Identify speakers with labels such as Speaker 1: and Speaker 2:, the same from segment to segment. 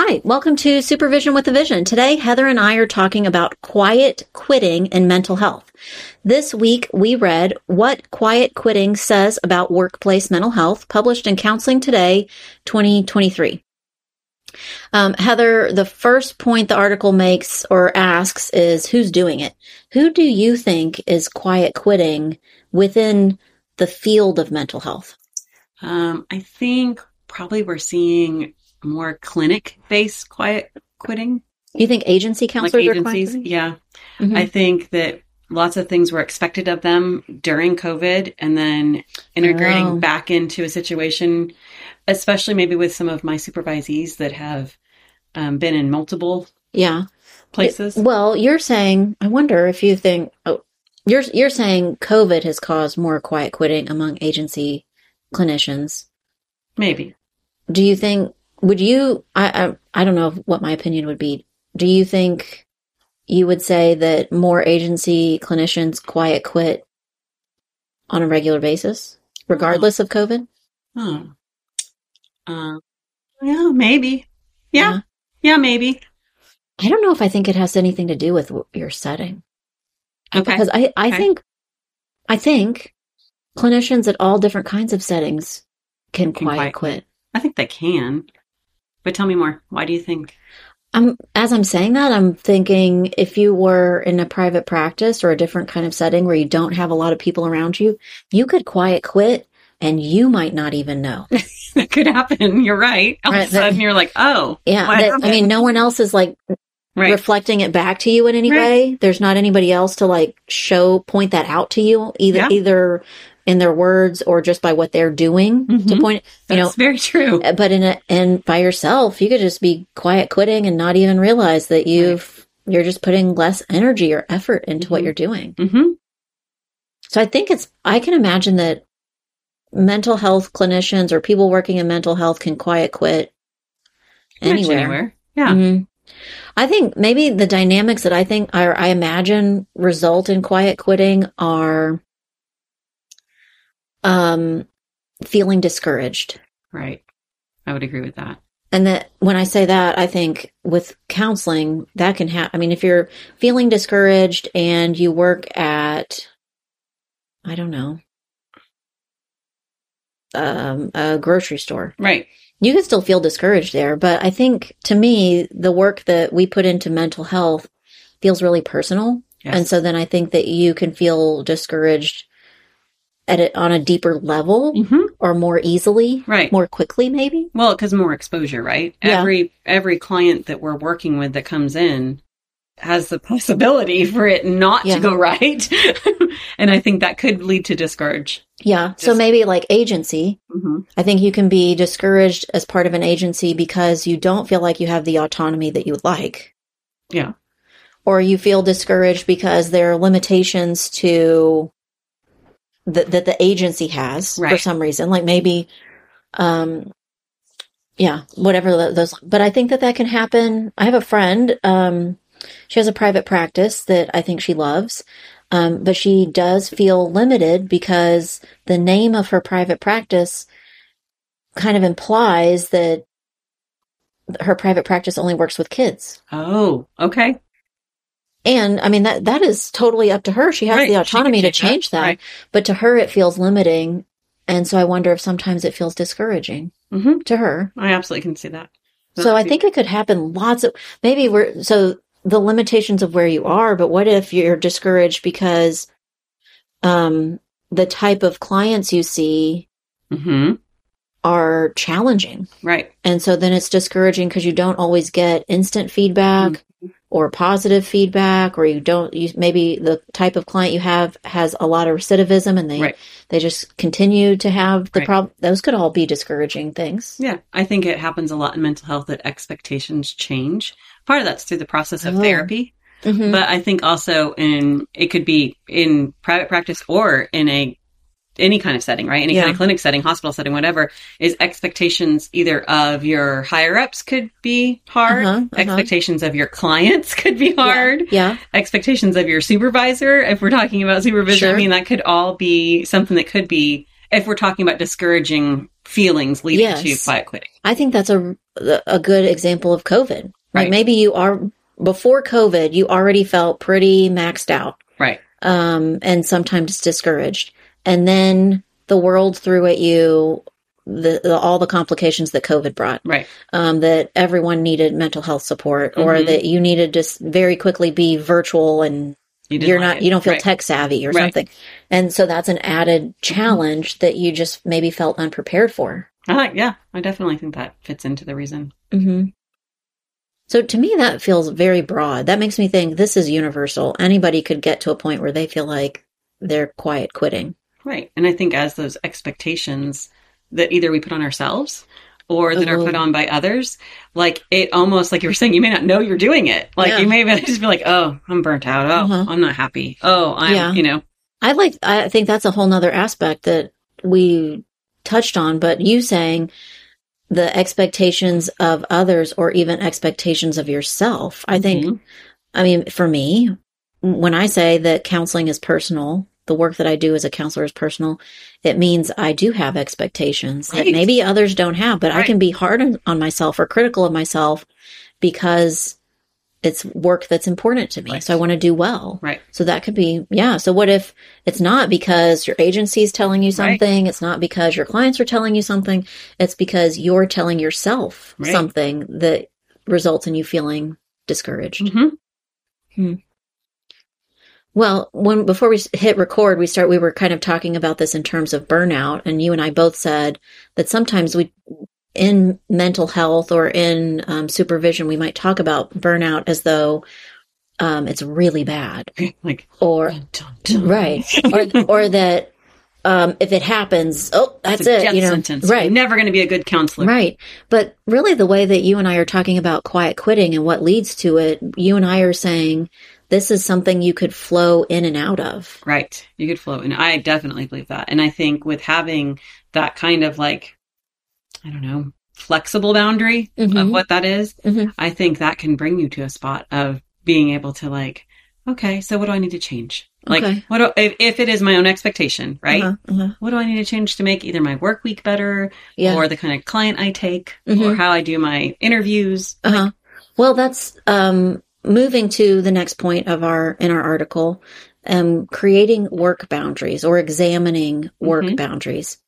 Speaker 1: Hi, welcome to Supervision with a Vision. Today, Heather and I are talking about quiet quitting and mental health. This week, we read What Quiet Quitting Says About Workplace Mental Health, published in Counseling Today 2023. Um, Heather, the first point the article makes or asks is who's doing it? Who do you think is quiet quitting within the field of mental health?
Speaker 2: Um, I think probably we're seeing more clinic based quiet quitting.
Speaker 1: You think agency counselors
Speaker 2: like agencies? Yeah.
Speaker 1: Mhm.
Speaker 2: I think that lots of things were expected of them during COVID and then integrating
Speaker 1: Oh.
Speaker 2: back into a situation, especially maybe with some of my supervisees that have um, been in multiple
Speaker 1: yeah.
Speaker 2: places.
Speaker 1: Well, you're saying, I wonder if you think, oh, you're, you're saying COVID has caused more quiet quitting among agency clinicians.
Speaker 2: maybe.
Speaker 1: Do you think, would you, I, I, I don't know what my opinion would be. Do you think you would say that more agency clinicians quiet quit on a regular basis, regardless of COVID?
Speaker 2: Oh. Uh, yeah, maybe. Yeah. yeah. maybe.
Speaker 1: I don't know if I think it has anything to do with your setting.
Speaker 2: Okay.
Speaker 1: because I, I
Speaker 2: Okay.
Speaker 1: think I think clinicians at all different kinds of settings can,
Speaker 2: Can
Speaker 1: quiet
Speaker 2: quiet
Speaker 1: quit.
Speaker 2: I think they can. But tell me more. Why do you think?
Speaker 1: I'm as I'm saying that I'm thinking if you were in a private practice or a different kind of setting where you don't have a lot of people around you, you could quiet quit and you might not even know.
Speaker 2: That could happen. You're right. All
Speaker 1: Right,
Speaker 2: of a sudden,
Speaker 1: that-
Speaker 2: you're like, oh,
Speaker 1: Yeah, that- I mean, no one else is like
Speaker 2: right.
Speaker 1: reflecting it back to you in any
Speaker 2: Right.
Speaker 1: way. There's not anybody else to like show point that out to you either
Speaker 2: Yeah.
Speaker 1: either in their words or just by what they're doing to
Speaker 2: Mhm.
Speaker 1: point. You know,
Speaker 2: That's very true.
Speaker 1: Uh, but in a, and by yourself, you could just be quiet quitting and not even realize that you've you're just putting less energy or effort into what
Speaker 2: Mhm.
Speaker 1: you're doing.
Speaker 2: hmm
Speaker 1: So I think it's I can imagine that mental health clinicians or people working in mental health can quiet quit anywhere.
Speaker 2: Yeah.
Speaker 1: Mhm. I think maybe the dynamics that I think are, I imagine result in quiet quitting are um feeling discouraged.
Speaker 2: Right. I would agree with that.
Speaker 1: And that when I say that, I think with counseling, that can happen. I mean, if you're feeling discouraged and you work at, I don't know, um, a grocery store,
Speaker 2: Right.
Speaker 1: you can still feel discouraged there. But I think to me, the work that we put into mental health feels really personal.
Speaker 2: Yes.
Speaker 1: And so then I think that you can feel discouraged at it on a deeper level
Speaker 2: hmm
Speaker 1: or more easily,
Speaker 2: Right.
Speaker 1: more quickly, maybe.
Speaker 2: Well, because more exposure, right?
Speaker 1: Yeah.
Speaker 2: Every every client that we're working with that comes in has the possibility for it not
Speaker 1: Yeah.
Speaker 2: to go right, and I think that could lead to discourage.
Speaker 1: Yeah. so maybe like agency,
Speaker 2: hmm
Speaker 1: I think you can be discouraged as part of an agency because you don't feel like you have the autonomy that you would like.
Speaker 2: Yeah.
Speaker 1: Or you feel discouraged because there are limitations to that that the agency has for some reason. Like maybe, um, yeah, whatever those. But I think that that can happen. I have a friend. Um, she has a private practice that I think she loves. Um, but she does feel limited because the name of her private practice kind of implies that her private practice only works with kids.
Speaker 2: Oh, okay.
Speaker 1: And I mean that that is totally up to her. She has
Speaker 2: Right,
Speaker 1: the autonomy to
Speaker 2: change that,
Speaker 1: that.
Speaker 2: right.
Speaker 1: But to her it feels limiting. And so I wonder if sometimes it feels discouraging
Speaker 2: hmm
Speaker 1: to her.
Speaker 2: I absolutely can see that.
Speaker 1: So I think it could happen lots of maybe we're so the limitations of where you are, but what if you're discouraged because um the type of clients you see
Speaker 2: hmm
Speaker 1: are challenging.
Speaker 2: Right.
Speaker 1: And so then it's discouraging because you don't always get instant feedback. Or positive feedback or you don't you maybe the type of client you have has a lot of recidivism and they
Speaker 2: Right.
Speaker 1: they just continue to have the
Speaker 2: Right.
Speaker 1: problem those could all be discouraging things
Speaker 2: Yeah, I think it happens a lot in mental health that expectations change. Part of that's through the process of
Speaker 1: Oh.
Speaker 2: therapy,
Speaker 1: Mhm.
Speaker 2: but I think also in it could be in private practice or in a any kind of setting, right? Any kind of clinic setting, hospital setting, whatever, is expectations either of your higher ups could be hard,
Speaker 1: Uh-huh, uh-huh.
Speaker 2: expectations of your clients could be hard,
Speaker 1: yeah
Speaker 2: expectations of your supervisor, if we're talking about supervision,
Speaker 1: Sure.
Speaker 2: I mean, that could all be something that could be, if we're talking about discouraging feelings leading
Speaker 1: Yes.
Speaker 2: to quiet quitting.
Speaker 1: I think that's a a good example of COVID. Like
Speaker 2: Right.
Speaker 1: maybe you are before COVID, you already felt pretty maxed out,
Speaker 2: Right.
Speaker 1: um, and sometimes discouraged, and then the world threw at you the, the all the complications that COVID brought.
Speaker 2: Right.
Speaker 1: Um, that everyone needed mental health support, or
Speaker 2: Mhm.
Speaker 1: that you needed to very quickly be virtual and
Speaker 2: you
Speaker 1: you're
Speaker 2: like
Speaker 1: not
Speaker 2: it.
Speaker 1: you don't feel
Speaker 2: Right.
Speaker 1: tech savvy or
Speaker 2: Right.
Speaker 1: something, and so that's an added challenge that you just maybe felt unprepared for.
Speaker 2: I like, yeah, I definitely think that fits into the reason.
Speaker 1: hmm So to me, that feels very broad. That makes me think this is universal. Anybody could get to a point where they feel like they're quiet quitting.
Speaker 2: Right. And I think as those expectations that either we put on ourselves or that are
Speaker 1: Oh.
Speaker 2: put on by others, like it almost, like you were saying, you may not know you're doing it. Like
Speaker 1: Yeah.
Speaker 2: you may just be like, oh, I'm burnt out. Oh,
Speaker 1: Uh-huh.
Speaker 2: I'm not happy. Oh, I'm,
Speaker 1: Yeah.
Speaker 2: you know,
Speaker 1: I like. I think that's a whole nother aspect that we touched on. But you saying the expectations of others, or even expectations of yourself. I think.
Speaker 2: Mhm.
Speaker 1: I mean, for me, when I say that counseling is personal, the work that I do as a counselor is personal, it means I do have expectations that maybe others don't have, but I can be hard on, on myself or critical of myself because it's work that's important to me.
Speaker 2: Right.
Speaker 1: So I want to do well.
Speaker 2: Right.
Speaker 1: So that could be, yeah. So what if it's not because your agency is telling you
Speaker 2: Right.
Speaker 1: something? It's not because your clients are telling you something. It's because you're telling yourself
Speaker 2: Right.
Speaker 1: something that results in you feeling discouraged.
Speaker 2: hmm
Speaker 1: Well, when before we hit record, we start. We were kind of talking about this in terms of burnout, and you and I both said that sometimes we, in mental health or in um, supervision, we might talk about burnout as though um, it's really bad,
Speaker 2: Like,
Speaker 1: or
Speaker 2: dun, dun, dun.
Speaker 1: right, or or that um, if it happens, oh, that's
Speaker 2: It's a
Speaker 1: it.
Speaker 2: death
Speaker 1: You know,
Speaker 2: sentence.
Speaker 1: right?
Speaker 2: You're never going to be a good counselor.
Speaker 1: Right. But really, the way that you and I are talking about quiet quitting and what leads to it, you and I are saying this is something you could flow in and out of.
Speaker 2: Right. You could flow. And I definitely believe that. And I think with having that kind of like, I don't know, flexible boundary of
Speaker 1: Mhm.
Speaker 2: what that is,
Speaker 1: Mhm.
Speaker 2: I think that can bring you to a spot of being able to like, okay, so what do I need to change? Like,
Speaker 1: Okay.
Speaker 2: what do, if, if it is my own expectation, right?
Speaker 1: Uh-huh, uh-huh.
Speaker 2: What do I need to change to make either my work week better
Speaker 1: Yeah.
Speaker 2: or the kind of client I take or
Speaker 1: Mhm.
Speaker 2: how I do my interviews?
Speaker 1: uh-huh. Well, that's um, moving to the next point of our in our article, um, creating work boundaries or examining work
Speaker 2: Mhm.
Speaker 1: boundaries.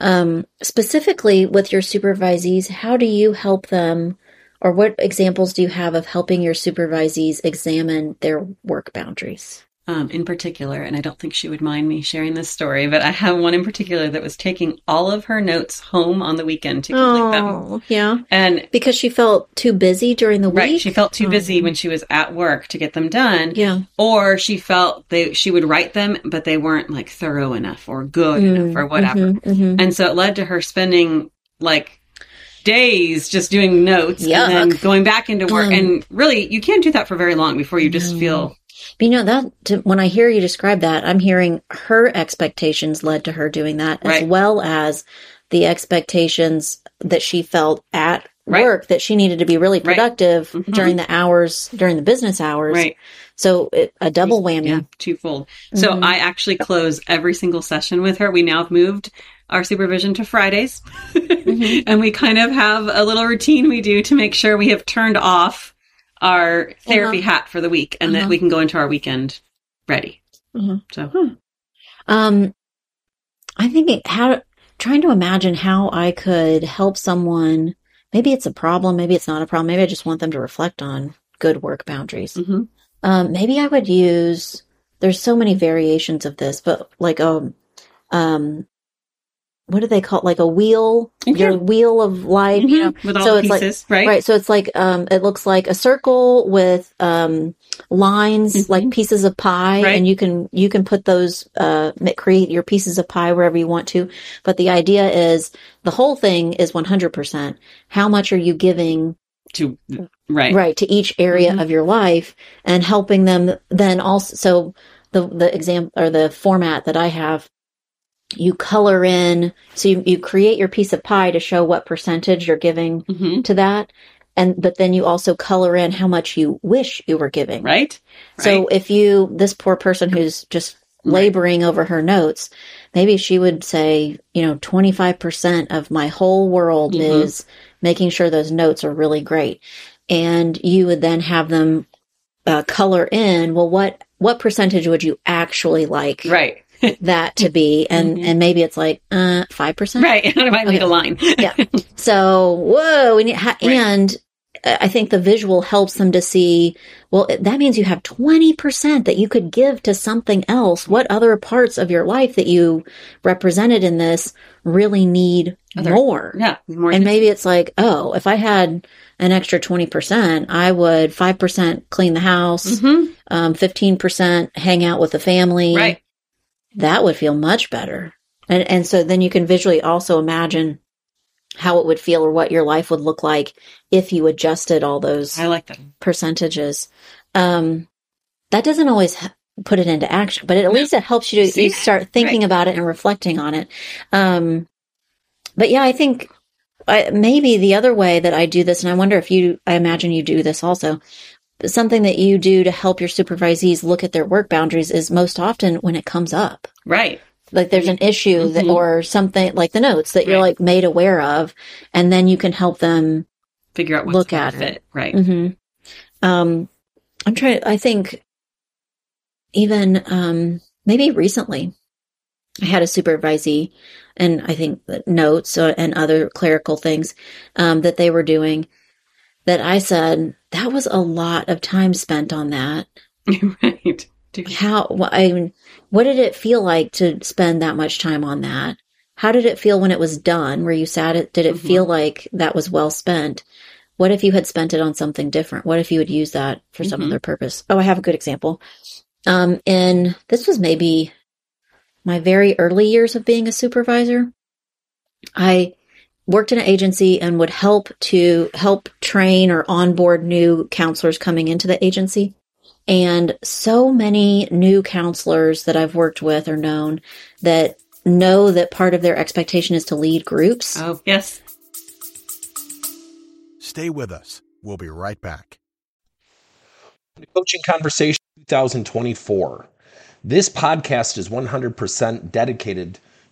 Speaker 1: Um, specifically with your supervisees, how do you help them, or what examples do you have of helping your supervisees examine their work boundaries?
Speaker 2: Um, in particular, and I don't think she would mind me sharing this story, but I have one in particular that was taking all of her notes home on the weekend to complete them.
Speaker 1: Oh, yeah.
Speaker 2: And
Speaker 1: Because she felt too busy during the week.
Speaker 2: right, she felt too busy
Speaker 1: Oh.
Speaker 2: when she was at work to get them done,
Speaker 1: Yeah.
Speaker 2: or she felt they she would write them, but they weren't like thorough enough or good enough or whatever.
Speaker 1: Mhm, mhm.
Speaker 2: And so it led to her spending like days just doing notes and then going back into work.
Speaker 1: Um,
Speaker 2: and really, you can't do that for very long before you just
Speaker 1: No.
Speaker 2: feel
Speaker 1: But you know that to, when I hear you describe that, I'm hearing her expectations led to her doing that, as well as the expectations that she felt at
Speaker 2: Right.
Speaker 1: work that she needed to be really
Speaker 2: Right.
Speaker 1: productive
Speaker 2: Mhm.
Speaker 1: during the hours during the business hours.
Speaker 2: right.
Speaker 1: So it, a double whammy.
Speaker 2: Yeah, twofold. So
Speaker 1: Mhm.
Speaker 2: I actually close every single session with her. We now have moved our supervision to Fridays.
Speaker 1: Mhm.
Speaker 2: and we kind of have a little routine we do to make sure we have turned off our therapy
Speaker 1: Uh-huh.
Speaker 2: hat for the week and
Speaker 1: Uh-huh.
Speaker 2: that we can go into our weekend ready.
Speaker 1: Mhm.
Speaker 2: So,
Speaker 1: Um, I think it, how trying to imagine how I could help someone. Maybe it's a problem. Maybe it's not a problem. Maybe I just want them to reflect on good work boundaries.
Speaker 2: mhm.
Speaker 1: Um, maybe I would use. There's so many variations of this, but like um, um, what do they call it? Like a wheel,
Speaker 2: Mhm.
Speaker 1: your wheel of life, you know?
Speaker 2: with all
Speaker 1: so
Speaker 2: the
Speaker 1: it's like-
Speaker 2: right?
Speaker 1: Right. So it's like, um, it looks like a circle with, um, lines,
Speaker 2: Mhm.
Speaker 1: like pieces of pie.
Speaker 2: Right.
Speaker 1: And you can, you can put those, uh, create your pieces of pie wherever you want to. But the idea is the whole thing is 100%. How much are you giving
Speaker 2: To right,
Speaker 1: right to each area
Speaker 2: Mhm.
Speaker 1: of your life and helping them then also so the the exam or the format that i have you color in so you, you create your piece of pie to show what percentage you're giving
Speaker 2: hmm
Speaker 1: to that and but then you also color in how much you wish you were giving
Speaker 2: right.
Speaker 1: so
Speaker 2: Right.
Speaker 1: if you this poor person who's just
Speaker 2: Right.
Speaker 1: laboring over her notes maybe she would say you know 25% of my whole world
Speaker 2: Mhm.
Speaker 1: is making sure those notes are really great and you would then have them uh, color in well what what percentage would you actually like
Speaker 2: right,
Speaker 1: that to be and
Speaker 2: Mhm.
Speaker 1: and maybe it's like uh 5%
Speaker 2: right. I make
Speaker 1: Okay.
Speaker 2: a line?
Speaker 1: yeah. So, whoa, we need, ha-
Speaker 2: Right.
Speaker 1: and uh, I think the visual helps them to see, well, that means you have 20% that you could give to something else. What other parts of your life that you represented in this really need
Speaker 2: Other-
Speaker 1: more?
Speaker 2: Yeah, more
Speaker 1: And maybe it's like, oh, if I had an extra 20%, I would 5% clean the house,
Speaker 2: Mhm.
Speaker 1: um, 15% hang out with the family
Speaker 2: right.
Speaker 1: That would feel much better. And and so then you can visually also imagine how it would feel or what your life would look like if you adjusted all those
Speaker 2: I like that.
Speaker 1: percentages. Um, that doesn't always h- put it into action, but at least it helps you to you start thinking about it and reflecting on it. Um, but yeah, I think I, maybe the other way that I do this, and I wonder if you, I imagine you do this also. Something that you do to help your supervisees look at their work boundaries is most often when it comes up
Speaker 2: Right.
Speaker 1: like there's an issue that
Speaker 2: Mhm.
Speaker 1: or something like the notes that you're like made aware of and then you can help them
Speaker 2: Figure out
Speaker 1: Look at it.
Speaker 2: Right.
Speaker 1: hmm um i'm trying i think even um maybe recently i had a supervisee and i think that notes uh, and other clerical things um that they were doing that i said that was a lot of time spent on that
Speaker 2: right.
Speaker 1: How I mean, what did it feel like to spend that much time on that? How did it feel when it was done? Were you sad? Did it
Speaker 2: Mhm.
Speaker 1: feel like that was well spent? What if you had spent it on something different? What if you would use that for some
Speaker 2: Mhm.
Speaker 1: other purpose? Oh, I have a good example. Um, in this was maybe my very early years of being a supervisor. I worked in an agency and would help to help train or onboard new counselors coming into the agency. And so many new counselors that I've worked with or known that know that part of their expectation is to lead groups.
Speaker 2: Oh, yes.
Speaker 3: Stay with us. We'll be right back.
Speaker 4: Coaching Conversation 2024. This podcast is 100% dedicated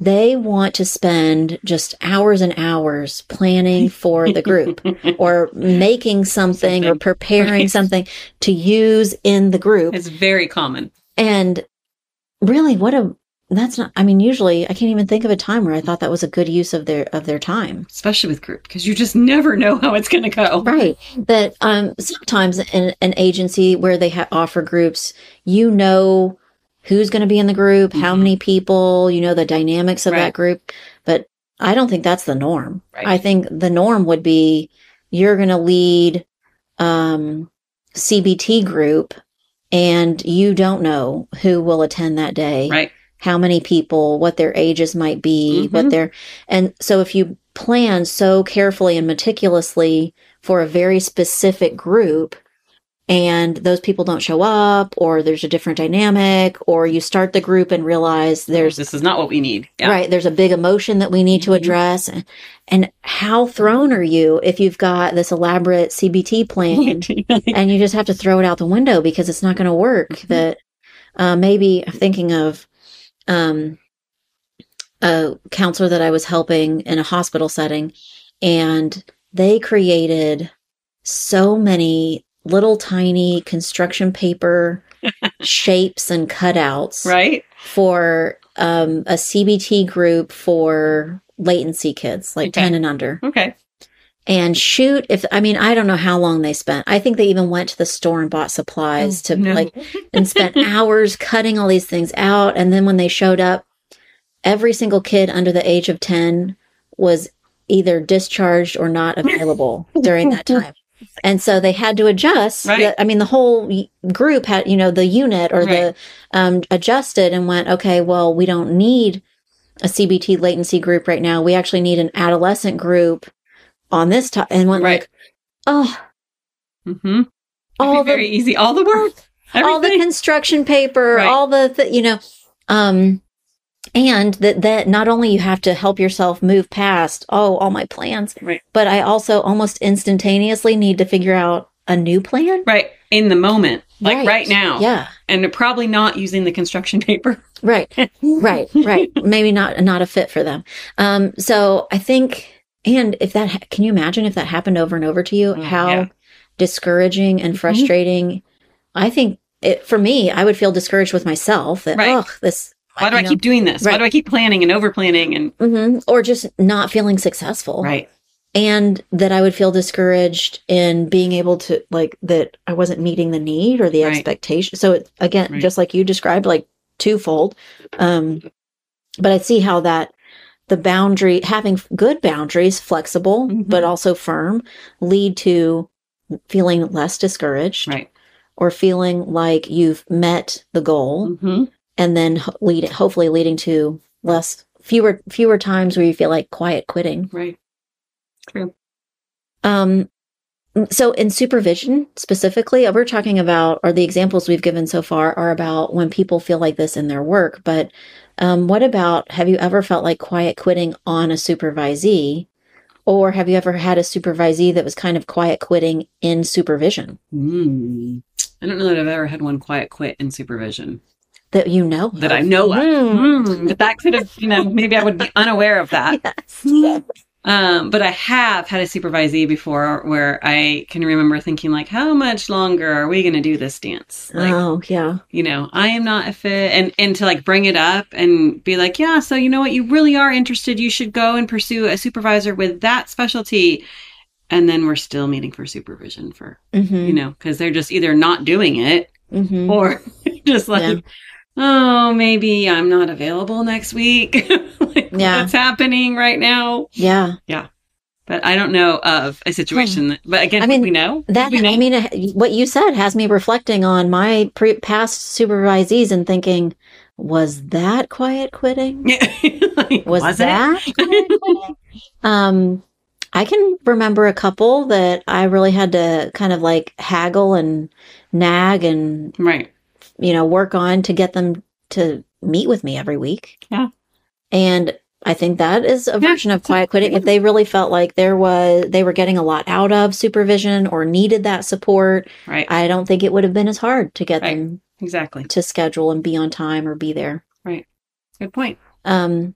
Speaker 1: They want to spend just hours and hours planning for the group or making something or preparing
Speaker 2: Right.
Speaker 1: something to use in the group.
Speaker 2: It's very common.
Speaker 1: And really, what a that's not. I mean, usually I can't even think of a time where I thought that was a good use of their of their time.
Speaker 2: especially with group, because you just never know how it's going to go.
Speaker 1: Right. but um sometimes in an agency where they ha- offer groups, you know who's going to be in the group, how
Speaker 2: Mhm.
Speaker 1: many people, you know the dynamics of
Speaker 2: Right.
Speaker 1: that group. But I don't think that's the norm.
Speaker 2: Right.
Speaker 1: I think the norm would be you're going to lead um CBT group and you don't know who will attend that day
Speaker 2: Right.
Speaker 1: how many people, what their ages might be, what
Speaker 2: Mhm.
Speaker 1: their, and so if you plan so carefully and meticulously for a very specific group and those people don't show up or there's a different dynamic or you start the group and realize there's
Speaker 2: this is not what we need. Yeah.
Speaker 1: right there's a big emotion that we need to
Speaker 2: Mhm.
Speaker 1: address and, how thrown are you if you've got this elaborate cbt plan and you just have to throw it out the window because it's not going to work.
Speaker 2: Mhm.
Speaker 1: That uh, maybe I'm thinking of um, a counselor that I was helping in a hospital setting, and they created so many little tiny construction paper shapes and cutouts
Speaker 2: Right?
Speaker 1: for um, a CBT group for latency kids, like
Speaker 2: Okay.
Speaker 1: 10 and under.
Speaker 2: Okay.
Speaker 1: And shoot, if I mean, I don't know how long they spent. I think they even went to the store and bought supplies to
Speaker 2: Oh, No.
Speaker 1: like and spent hours cutting all these things out. And then when they showed up, every single kid under the age of 10 was either discharged or not available during that time. And so they had to adjust.
Speaker 2: Right.
Speaker 1: The- I mean, the whole group had, you know, the unit or the um, adjusted and went, okay, well, we don't need a CBT latency group right now. We actually need an adolescent group on this time. And went
Speaker 2: Right.
Speaker 1: like, oh,
Speaker 2: Mm-hmm.
Speaker 1: all the
Speaker 2: very easy. All the work.
Speaker 1: all the construction paper,
Speaker 2: Right.
Speaker 1: all the, th- you know, um, and that, that not only you have to help yourself move past, oh, all my plans,
Speaker 2: Right.
Speaker 1: but I also almost instantaneously need to figure out a new plan.
Speaker 2: right. In the moment. Like right, now.
Speaker 1: Yeah.
Speaker 2: And probably not using the construction paper.
Speaker 1: Right. right. Right. Maybe not, not a fit for them. Um, so I think, and if that, ha- can you imagine if that happened over and over to you,
Speaker 2: Mm,
Speaker 1: how
Speaker 2: yeah.
Speaker 1: discouraging and
Speaker 2: Mhm.
Speaker 1: frustrating? I think it, for me, I would feel discouraged with myself that,
Speaker 2: Right.
Speaker 1: oh, this,
Speaker 2: Why do I
Speaker 1: know,
Speaker 2: keep doing this? Why do I keep planning and over planning and
Speaker 1: hmm Or just not feeling successful.
Speaker 2: right?
Speaker 1: And that I would feel discouraged in being able to, like, that I wasn't meeting the need or the
Speaker 2: Right.
Speaker 1: expectation. So, it, again,
Speaker 2: Right.
Speaker 1: just like you described, like twofold. Um, but I see how that the boundary, having good boundaries, flexible,
Speaker 2: Mhm.
Speaker 1: but also firm, lead to feeling less discouraged
Speaker 2: Right.
Speaker 1: or feeling like you've met the goal
Speaker 2: Mm-hmm.
Speaker 1: And then ho- lead, hopefully leading to less, fewer, fewer times where you feel like quiet quitting.
Speaker 2: Right. True.
Speaker 1: Um, so in supervision specifically, uh, we're talking about, or the examples we've given so far are about when people feel like this in their work. But um, what about, have you ever felt like quiet quitting on a supervisee? Or have you ever had a supervisee that was kind of quiet quitting in supervision
Speaker 2: Mm. I don't know that I've ever had one quiet quit in supervision
Speaker 1: that you know?
Speaker 2: that
Speaker 1: of?
Speaker 2: I know of.
Speaker 1: Mm.
Speaker 2: Mm, but that could have, you know, maybe I would be unaware of that.
Speaker 1: Yes.
Speaker 2: Um, but I have had a supervisee before where I can remember thinking like, how much longer are we going to do this dance? Like,
Speaker 1: oh, yeah.
Speaker 2: you know, I am not a fit and, and to like bring it up and be like, yeah, so you know what? You really are interested. You should go and pursue a supervisor with that specialty. And then we're still meeting for supervision for,
Speaker 1: hmm
Speaker 2: you know, cause they're just either not doing it
Speaker 1: hmm
Speaker 2: or just like,
Speaker 1: Yeah.
Speaker 2: Oh, maybe I'm not available next week. like,
Speaker 1: Yeah.
Speaker 2: What's happening right now?
Speaker 1: Yeah. Yeah.
Speaker 2: But I don't know of a situation that, but again,
Speaker 1: I mean,
Speaker 2: we know
Speaker 1: That
Speaker 2: we know.
Speaker 1: I mean, uh, what you said has me reflecting on my pre- past supervisees and thinking, was that quiet quitting?
Speaker 2: Like,
Speaker 1: Was,
Speaker 2: it?
Speaker 1: that quiet quitting? um, I can remember a couple that I really had to kind of like haggle and nag and
Speaker 2: right?
Speaker 1: You know work on to get them to meet with me every week.
Speaker 2: Yeah.
Speaker 1: and I think that is a
Speaker 2: Yeah,
Speaker 1: version of quiet quitting. If they really felt like there was they were getting a lot out of supervision or needed that support,
Speaker 2: Right.
Speaker 1: I don't think it would have been as hard to get
Speaker 2: Right.
Speaker 1: them
Speaker 2: exactly.
Speaker 1: to schedule and be on time or be there. Right.
Speaker 2: Good point.
Speaker 1: Um,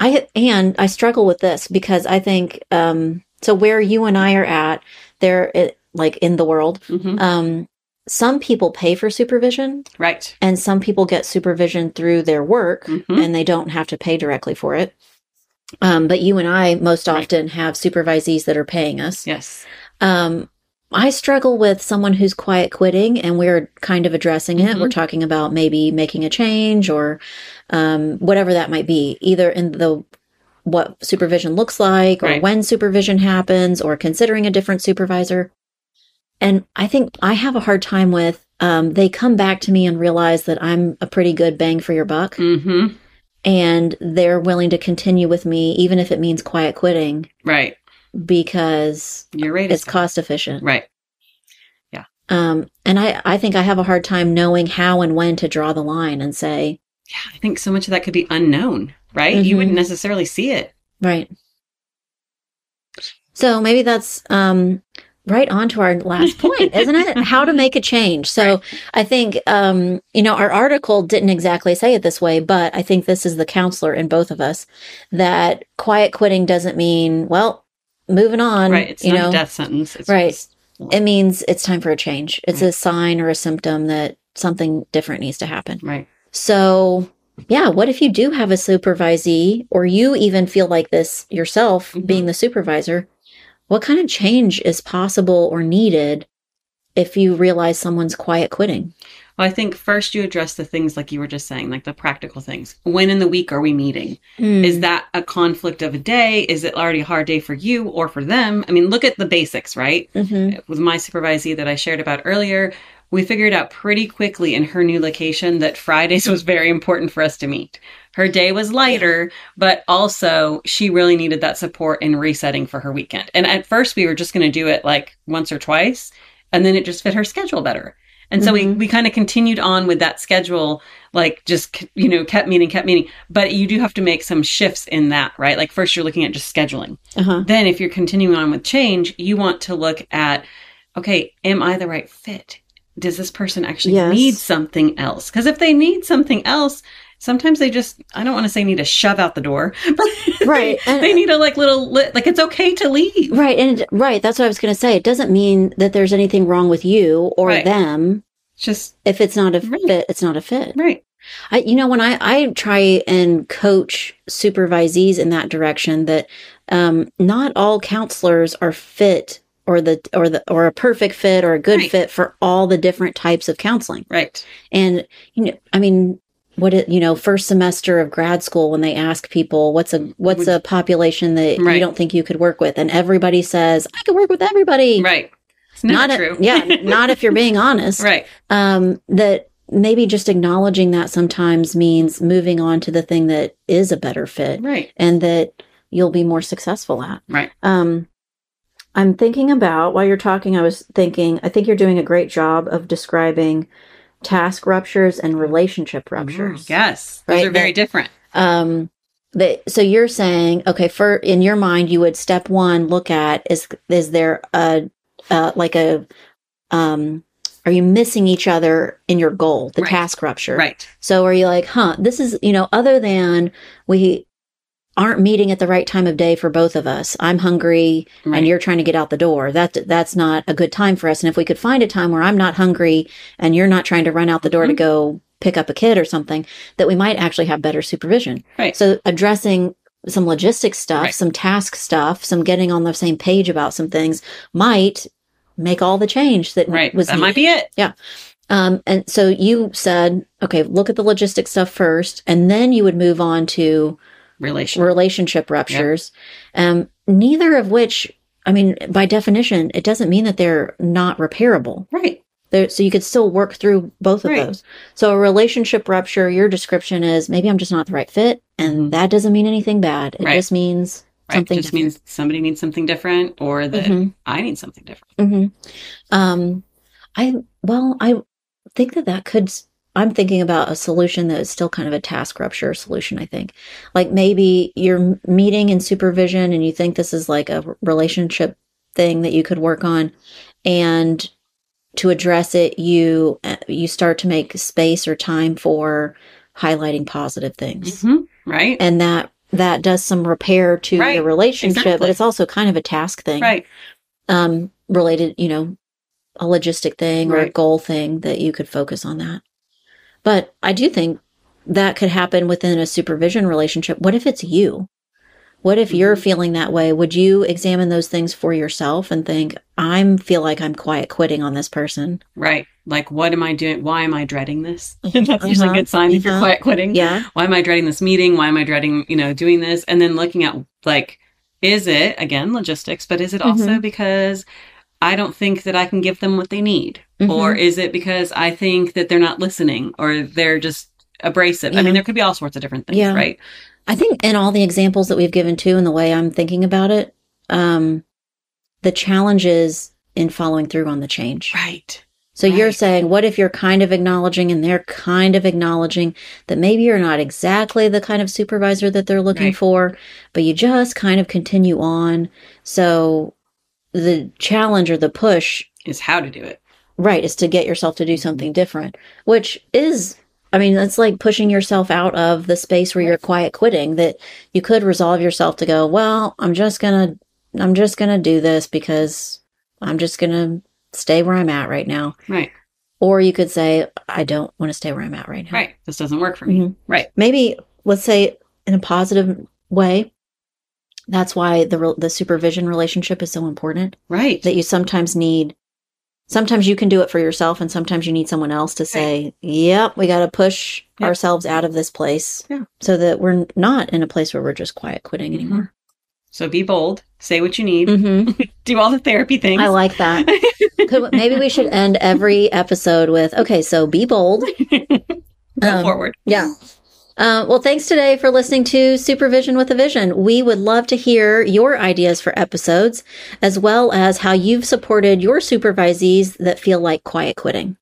Speaker 1: I and I struggle with this because I think um, so. Where you and I are at, there, it, like in the world,
Speaker 2: hmm
Speaker 1: um, some people pay for supervision,
Speaker 2: Right.
Speaker 1: and some people get supervision through their work,
Speaker 2: Mhm.
Speaker 1: and they don't have to pay directly for it. Um, but you and I most
Speaker 2: Right.
Speaker 1: often have supervisees that are paying us.
Speaker 2: Yes.
Speaker 1: Um, I struggle with someone who's quiet quitting, and we're kind of addressing it.
Speaker 2: Mhm.
Speaker 1: We're talking about maybe making a change or um, whatever that might be, either in the what supervision looks like, or
Speaker 2: Right.
Speaker 1: when supervision happens, or considering a different supervisor. And I think I have a hard time with. Um, they come back to me and realize that I'm a pretty good bang for your buck,
Speaker 2: hmm
Speaker 1: and they're willing to continue with me, even if it means quiet quitting,
Speaker 2: Right.
Speaker 1: because
Speaker 2: You're right.
Speaker 1: it's cost efficient.
Speaker 2: right. Yeah.
Speaker 1: Um, and I, I think I have a hard time knowing how and when to draw the line and say,
Speaker 2: Yeah. I think so much of that could be unknown. Right. You
Speaker 1: Mhm.
Speaker 2: wouldn't necessarily see it.
Speaker 1: right. So maybe that's, um, right on to our last point, isn't it? How to make a change. So I think, um, you know, our article didn't exactly say it this way, but I think this is the counselor in both of us that quiet quitting doesn't mean, well, moving on.
Speaker 2: Right. It's
Speaker 1: you
Speaker 2: not
Speaker 1: know,
Speaker 2: a death sentence. It's
Speaker 1: Right.
Speaker 2: just-
Speaker 1: it means it's time for a change. It's
Speaker 2: Right.
Speaker 1: a sign or a symptom that something different needs to happen.
Speaker 2: right.
Speaker 1: So, yeah, what if you do have a supervisee or you even feel like this yourself
Speaker 2: Mhm.
Speaker 1: being the supervisor? What kind of change is possible or needed if you realize someone's quiet quitting?
Speaker 2: Well, I think first you address the things like you were just saying, like the practical things. When in the week are we meeting?
Speaker 1: Hmm.
Speaker 2: Is that a conflict of a day? Is it already a hard day for you or for them? I mean, look at the basics, right?
Speaker 1: Mhm.
Speaker 2: With my supervisee that I shared about earlier, we figured out pretty quickly in her new location that Fridays was very important for us to meet. Her day was lighter, but also she really needed that support in resetting for her weekend. And at first we were just going to do it like once or twice, and then it just fit her schedule better. And so we,
Speaker 1: Mhm.
Speaker 2: we kind of continued on with that schedule, like just, you know, kept meeting, kept meeting. But you do have to make some shifts in that, right? Like first you're looking at just scheduling.
Speaker 1: Uh-huh.
Speaker 2: Then if you're continuing on with change, you want to look at, okay, am I the right fit? Does this person actually
Speaker 1: Yes.
Speaker 2: need something else? Because if they need something else, sometimes they just, I don't want to say need to shove out the door, but
Speaker 1: Right,
Speaker 2: they, they need a like little, li- like it's okay to leave.
Speaker 1: Right. And right. That's what I was going to say. It doesn't mean that there's anything wrong with you or
Speaker 2: Right.
Speaker 1: them.
Speaker 2: Just,
Speaker 1: If it's not a
Speaker 2: Right.
Speaker 1: fit, it's not a fit.
Speaker 2: right.
Speaker 1: I, you know, when I, I try and coach supervisees in that direction, that um, not all counselors are fit or the or the or a perfect fit or a good
Speaker 2: Right.
Speaker 1: fit for all the different types of counseling.
Speaker 2: Right.
Speaker 1: And you know, I mean, what it you know, first semester of grad school when they ask people what's a what's
Speaker 2: Would-
Speaker 1: a population that you don't think you could work with, and everybody says I could work with everybody.
Speaker 2: Right. It's
Speaker 1: Not a-
Speaker 2: true.
Speaker 1: yeah, not if you're being honest
Speaker 2: right.
Speaker 1: um, that maybe just acknowledging that sometimes means moving on to the thing that is a better fit
Speaker 2: Right.
Speaker 1: and that you'll be more successful at.
Speaker 2: Right.
Speaker 1: Um, I'm thinking about while you're talking, I was thinking, I think you're doing a great job of describing task ruptures and relationship ruptures.
Speaker 2: Yes. Those
Speaker 1: Right,
Speaker 2: are very
Speaker 1: that-
Speaker 2: different.
Speaker 1: Um, that, so you're saying, okay, for in your mind, you would step one look at is is there a uh, like a um, are you missing each other in your goal, the
Speaker 2: Right.
Speaker 1: task rupture?
Speaker 2: Right.
Speaker 1: So are you like, huh, this is, you know, other than we aren't meeting at the right time of day for both of us. I'm hungry
Speaker 2: Right.
Speaker 1: and you're trying to get out the door. That that's not a good time for us. And if we could find a time where I'm not hungry and you're not trying to run out the door to
Speaker 2: Mhm.
Speaker 1: go pick up a kid or something, that we might actually have better supervision.
Speaker 2: Right.
Speaker 1: So addressing some logistics stuff,
Speaker 2: Right.
Speaker 1: some task stuff, some getting on the same page about some things might make all the change that
Speaker 2: Right.
Speaker 1: was
Speaker 2: that might be it. Yeah.
Speaker 1: Um, and so you said, okay, look at the logistics stuff first, and then you would move on to
Speaker 2: Relation.
Speaker 1: relationship ruptures. Um, neither of which, I mean, by definition, it doesn't mean that they're not repairable.
Speaker 2: right.
Speaker 1: So you could still work through both of
Speaker 2: Right.
Speaker 1: those. So a relationship rupture, your description is maybe I'm just not the right fit, and
Speaker 2: Mhm.
Speaker 1: that doesn't mean anything bad. It
Speaker 2: Right.
Speaker 1: just means
Speaker 2: Right.
Speaker 1: something
Speaker 2: just
Speaker 1: different.
Speaker 2: means somebody needs something different or that
Speaker 1: Mhm.
Speaker 2: I need something different.
Speaker 1: hmm Um, I well, I think that that could. I'm thinking about a solution that is still kind of a task rupture solution. I think, like maybe you're meeting in supervision, and you think this is like a relationship thing that you could work on, and to address it, you uh, you start to make space or time for highlighting positive things,
Speaker 2: hmm Right.
Speaker 1: and that that does some repair to
Speaker 2: Right.
Speaker 1: your relationship, but it's also kind of a task thing
Speaker 2: Right.
Speaker 1: um, related, you know, a logistic thing or a goal thing that you could focus on that. But I do think that could happen within a supervision relationship. What if it's you? What if you're
Speaker 2: Mhm.
Speaker 1: feeling that way? Would you examine those things for yourself and think, I'm feel like I'm quiet quitting on this person?
Speaker 2: Right. Like, what am I doing? Why am I dreading this? That's usually
Speaker 1: Uh-huh.
Speaker 2: a good sign if you're
Speaker 1: Uh-huh.
Speaker 2: quiet quitting.
Speaker 1: Yeah.
Speaker 2: Why am I dreading this meeting? Why am I dreading, you know, doing this? And then looking at like, is it again logistics, but is it also
Speaker 1: Mm-hmm.
Speaker 2: because I don't think that I can give them what they need?
Speaker 1: Mhm.
Speaker 2: Or is it because I think that they're not listening or they're just abrasive? I mean, there could be all sorts of different things,
Speaker 1: Yeah.
Speaker 2: right?
Speaker 1: I think in all the examples that we've given too, and the way I'm thinking about it, um, the challenge is in following through on the change.
Speaker 2: Right.
Speaker 1: So you're saying, what if you're kind of acknowledging and they're kind of acknowledging that maybe you're not exactly the kind of supervisor that they're looking
Speaker 2: Right.
Speaker 1: for, but you just kind of continue on. So the challenge or the push
Speaker 2: Is how to do it.
Speaker 1: Right, is to get yourself to do something different, which is, I mean, that's like pushing yourself out of the space where you're quiet quitting that you could resolve yourself to go, well, I'm just gonna, I'm just gonna do this because I'm just gonna stay where I'm at right now.
Speaker 2: Right.
Speaker 1: Or you could say, I don't want to stay where I'm at right now.
Speaker 2: Right. This doesn't work for me.
Speaker 1: Mhm.
Speaker 2: Right.
Speaker 1: Maybe, let's say in a positive way, that's why the, re- the supervision relationship is so important
Speaker 2: Right.
Speaker 1: that you sometimes need sometimes you can do it for yourself and sometimes you need someone else to say yep we got to push
Speaker 2: Yep.
Speaker 1: ourselves out of this place
Speaker 2: Yeah.
Speaker 1: so that we're not in a place where we're just quiet quitting anymore
Speaker 2: So be bold. Say what you need.
Speaker 1: mm-hmm.
Speaker 2: Do all the therapy things.
Speaker 1: i like that Could, maybe we should end every episode with okay so be bold
Speaker 2: Go
Speaker 1: Um,
Speaker 2: forward.
Speaker 1: yeah uh, well, thanks today for listening to Supervision with a Vision. We would love to hear your ideas for episodes, as well as how you've supported your supervisees that feel like quiet quitting.